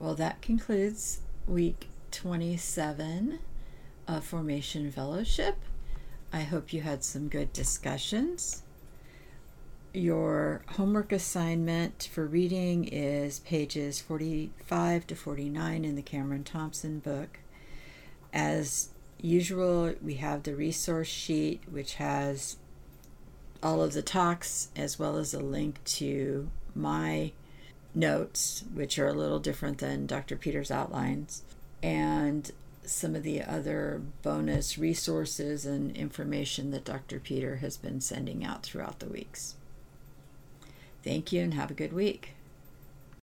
Well, that concludes week 27 of Formation Fellowship. I hope you had some good discussions. Your homework assignment for reading is pages 45 to 49 in the Cameron Thompson book. As usual, we have the resource sheet, which has all of the talks as well as a link to my notes, which are a little different than Dr. Peter's outlines, and some of the other bonus resources and information that Dr. Peter has been sending out throughout the weeks. Thank you and have a good week.